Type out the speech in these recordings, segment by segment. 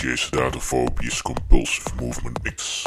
DJ Sedatophobius Compulsive Movement Mix.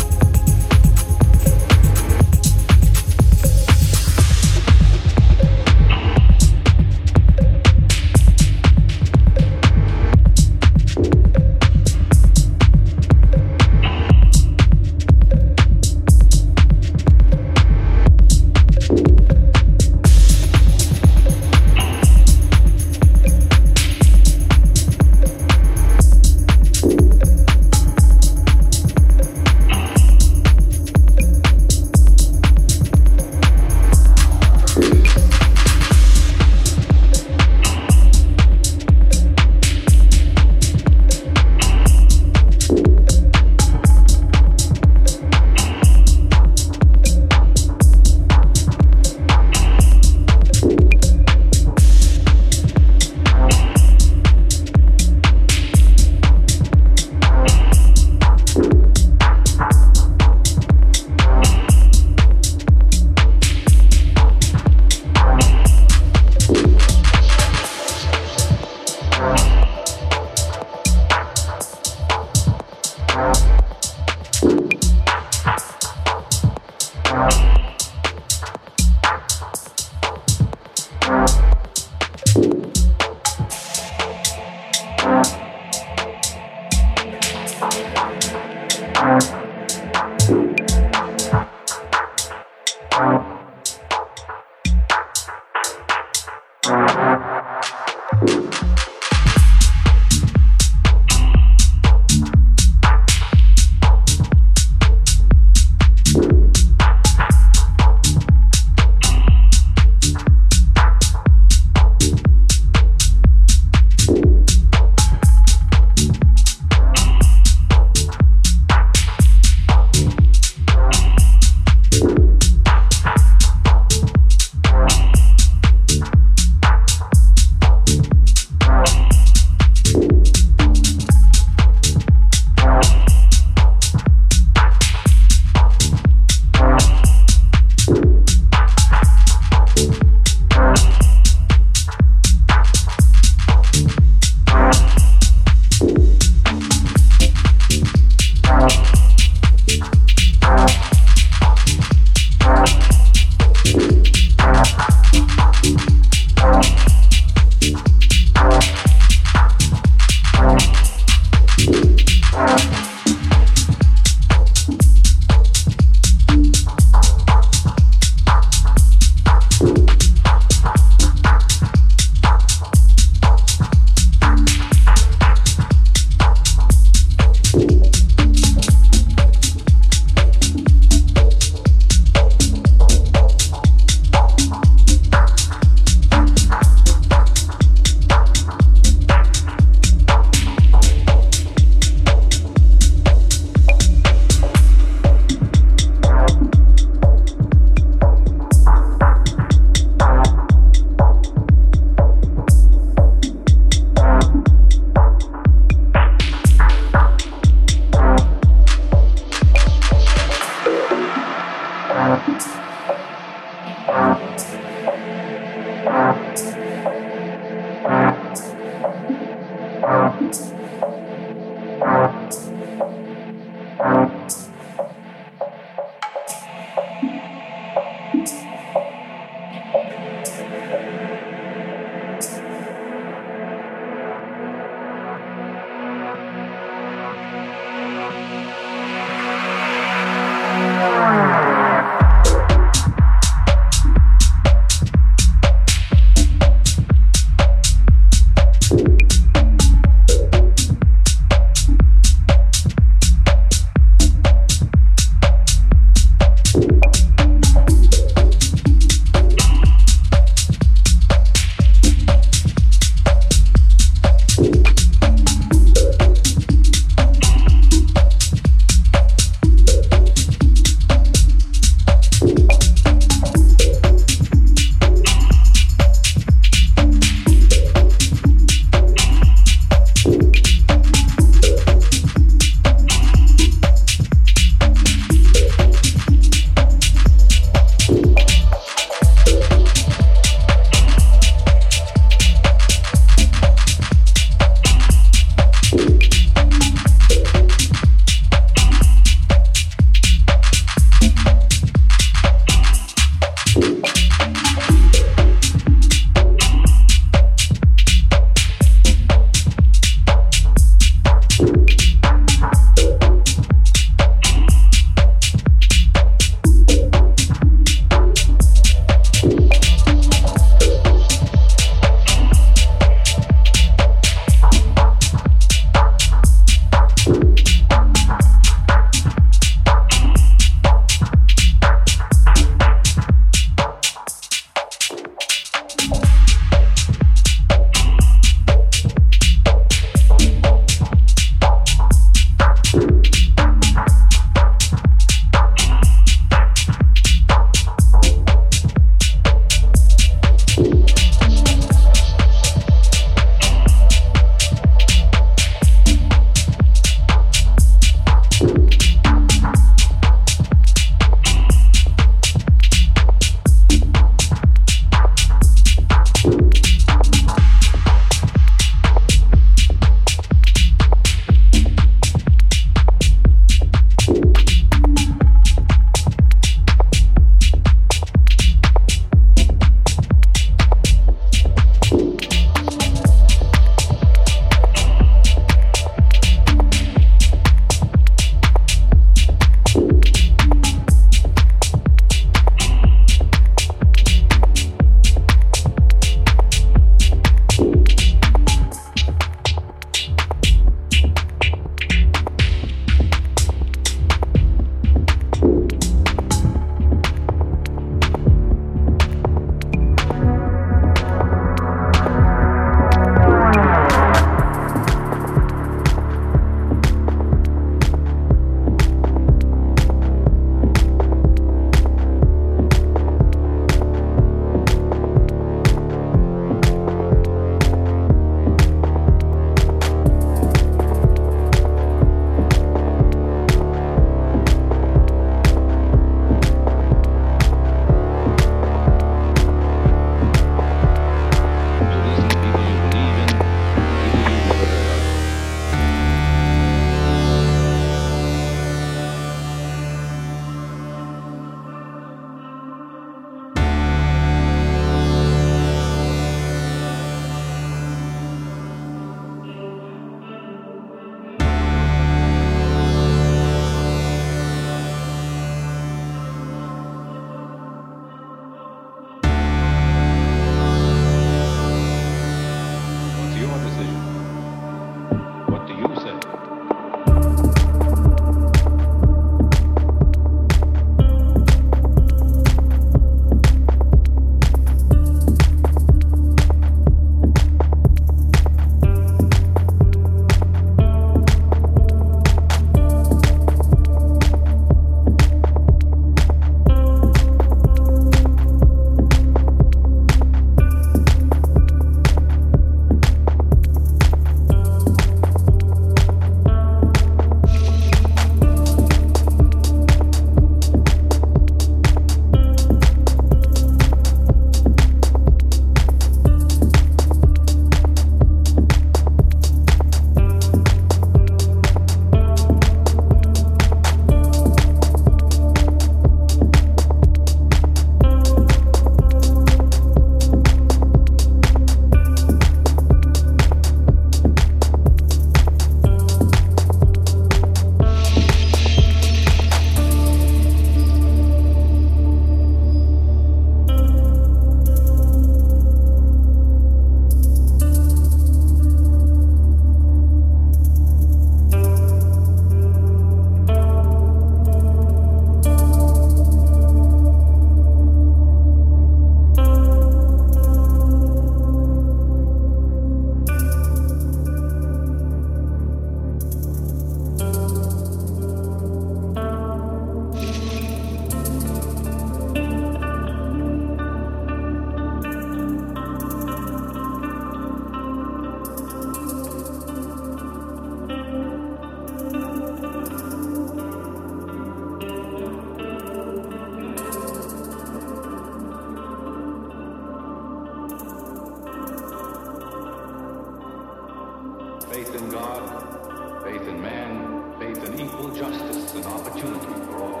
Faith in God, faith in man, faith in equal justice and opportunity for all,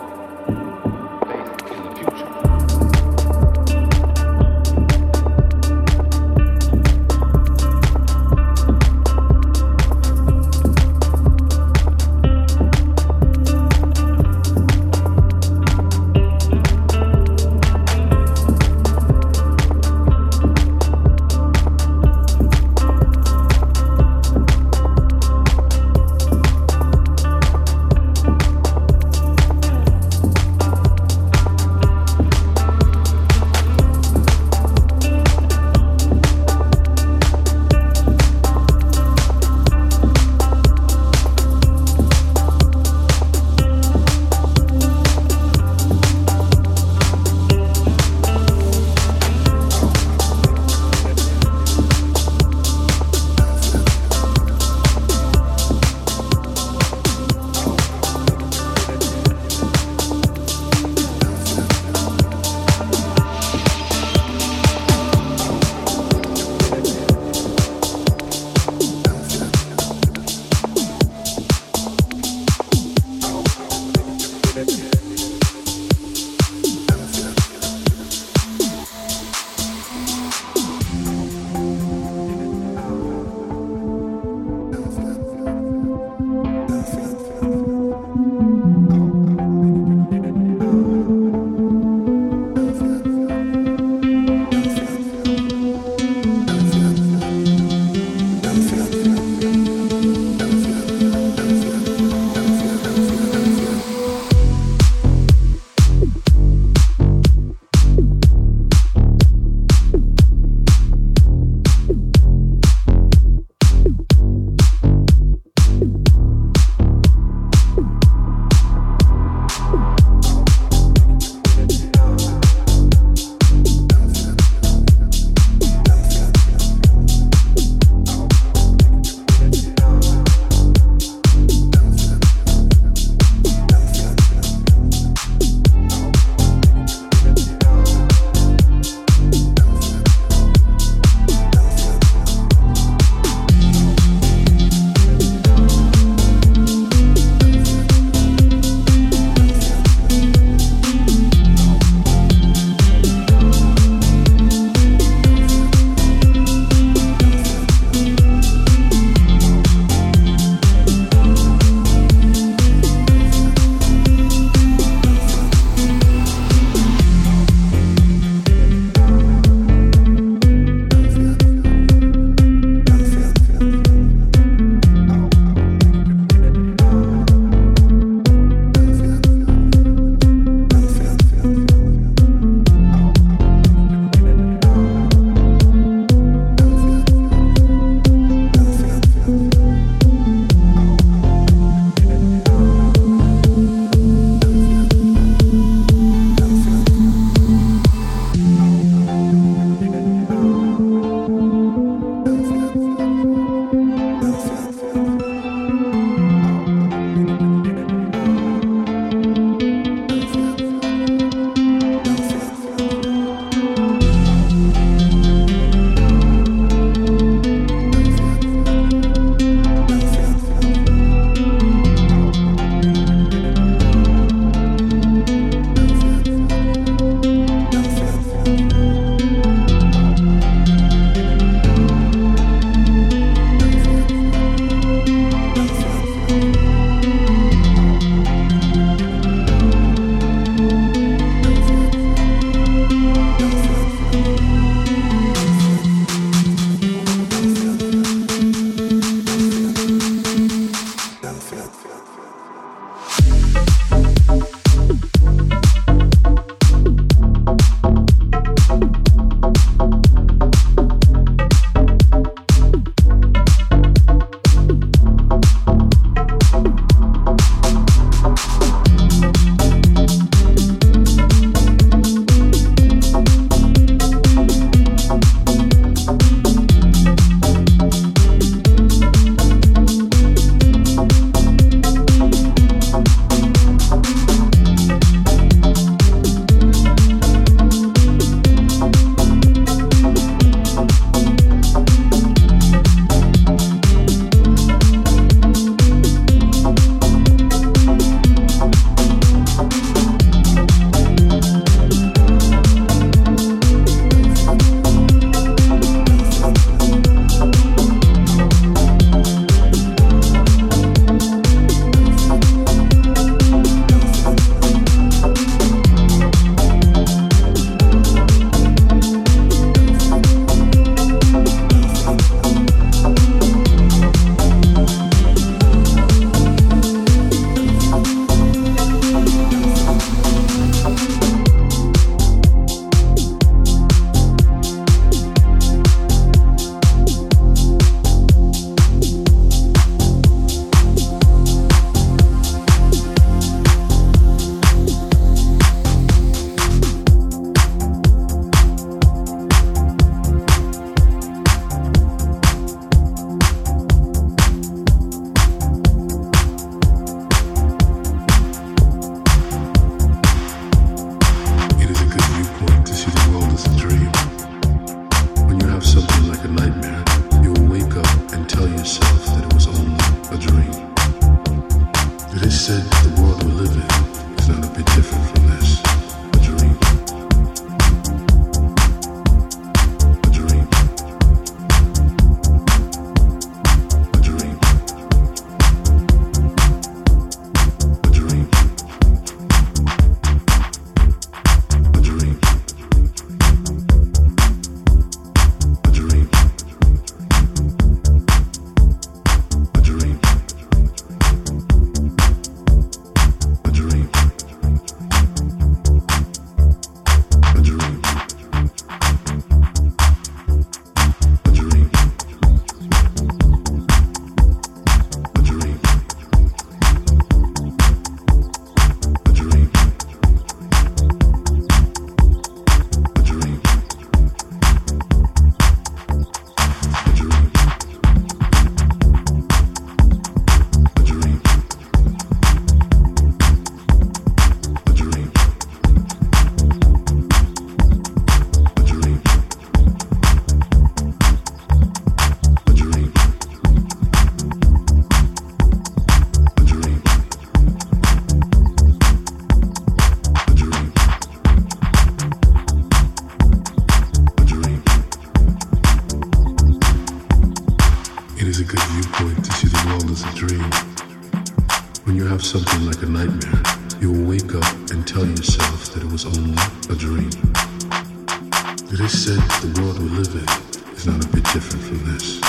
Said the world we live in is not a bit different from this.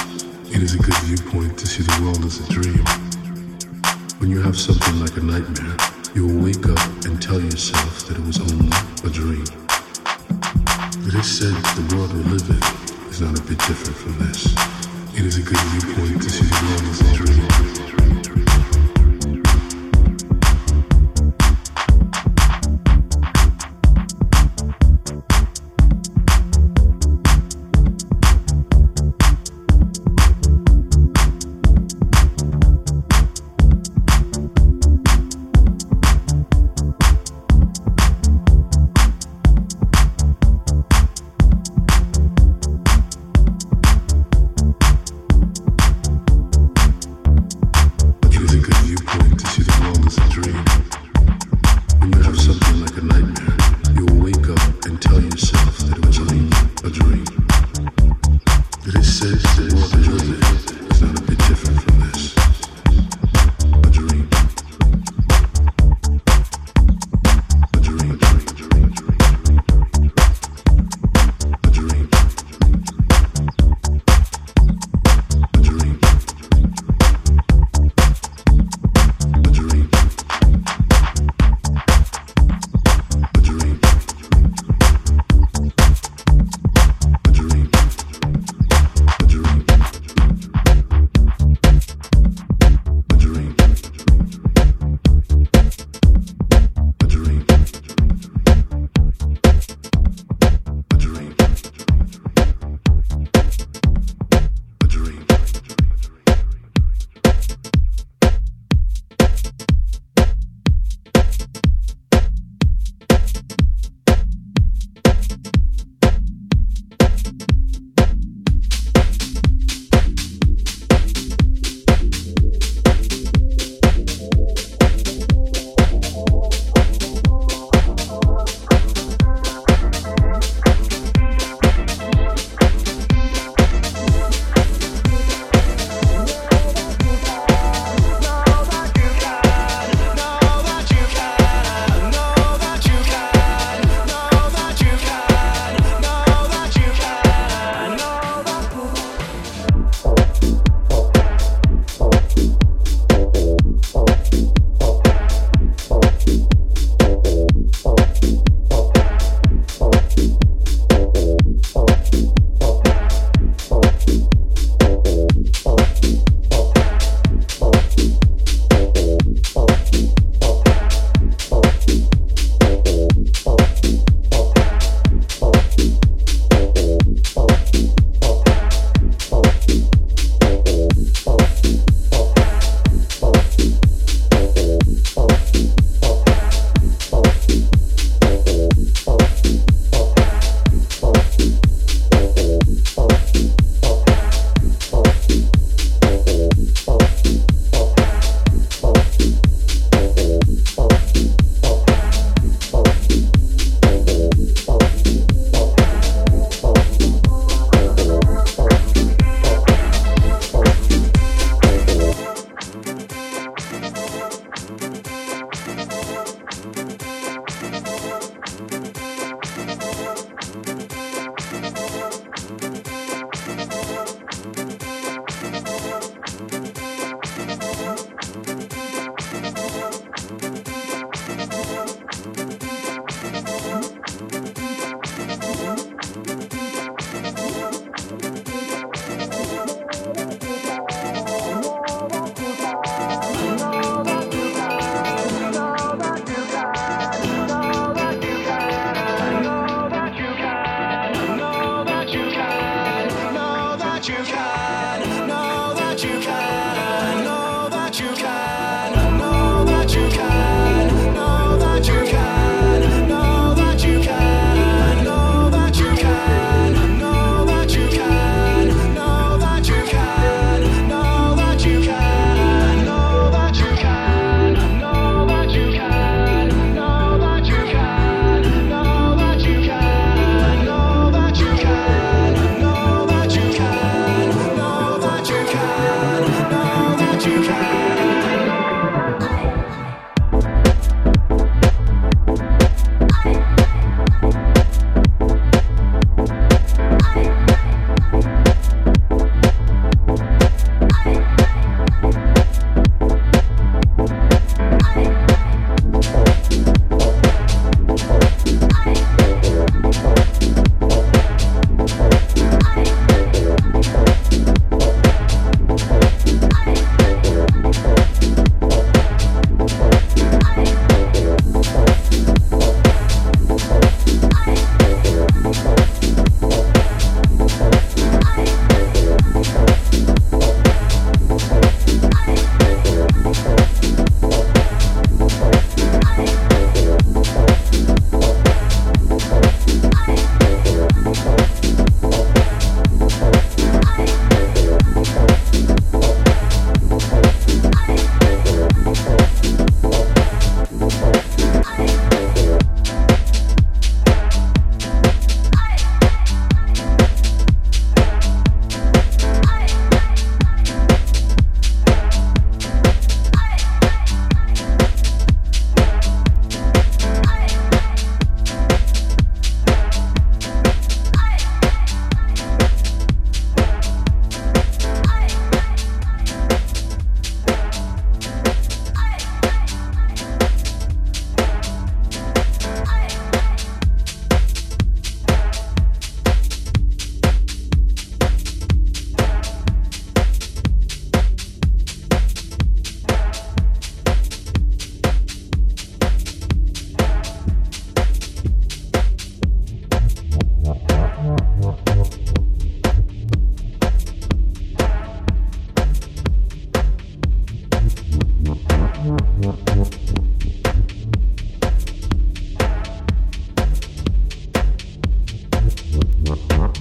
It is a good viewpoint to see the world as a dream. When you have something like a nightmare, you will wake up and tell yourself that it was only a dream. It is said the world we live in is not a bit different from this. It is a good viewpoint to see the world as a dream.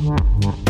Mm-hmm.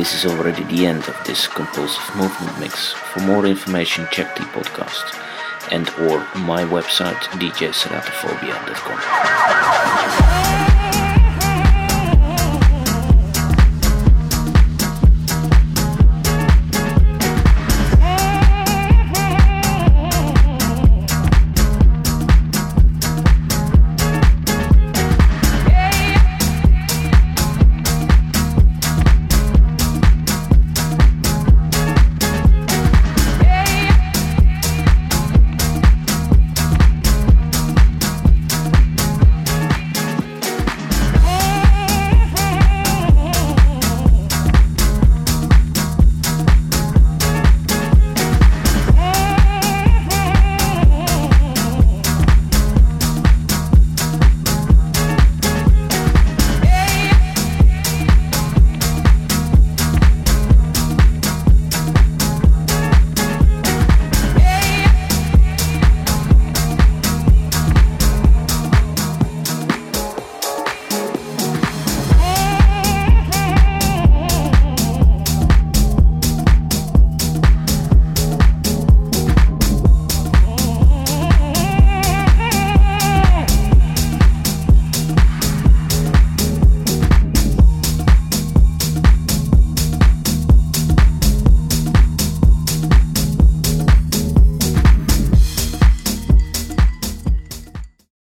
This is already the end of this compulsive movement mix. For more information, check the podcast and or my website djceratophobia.com.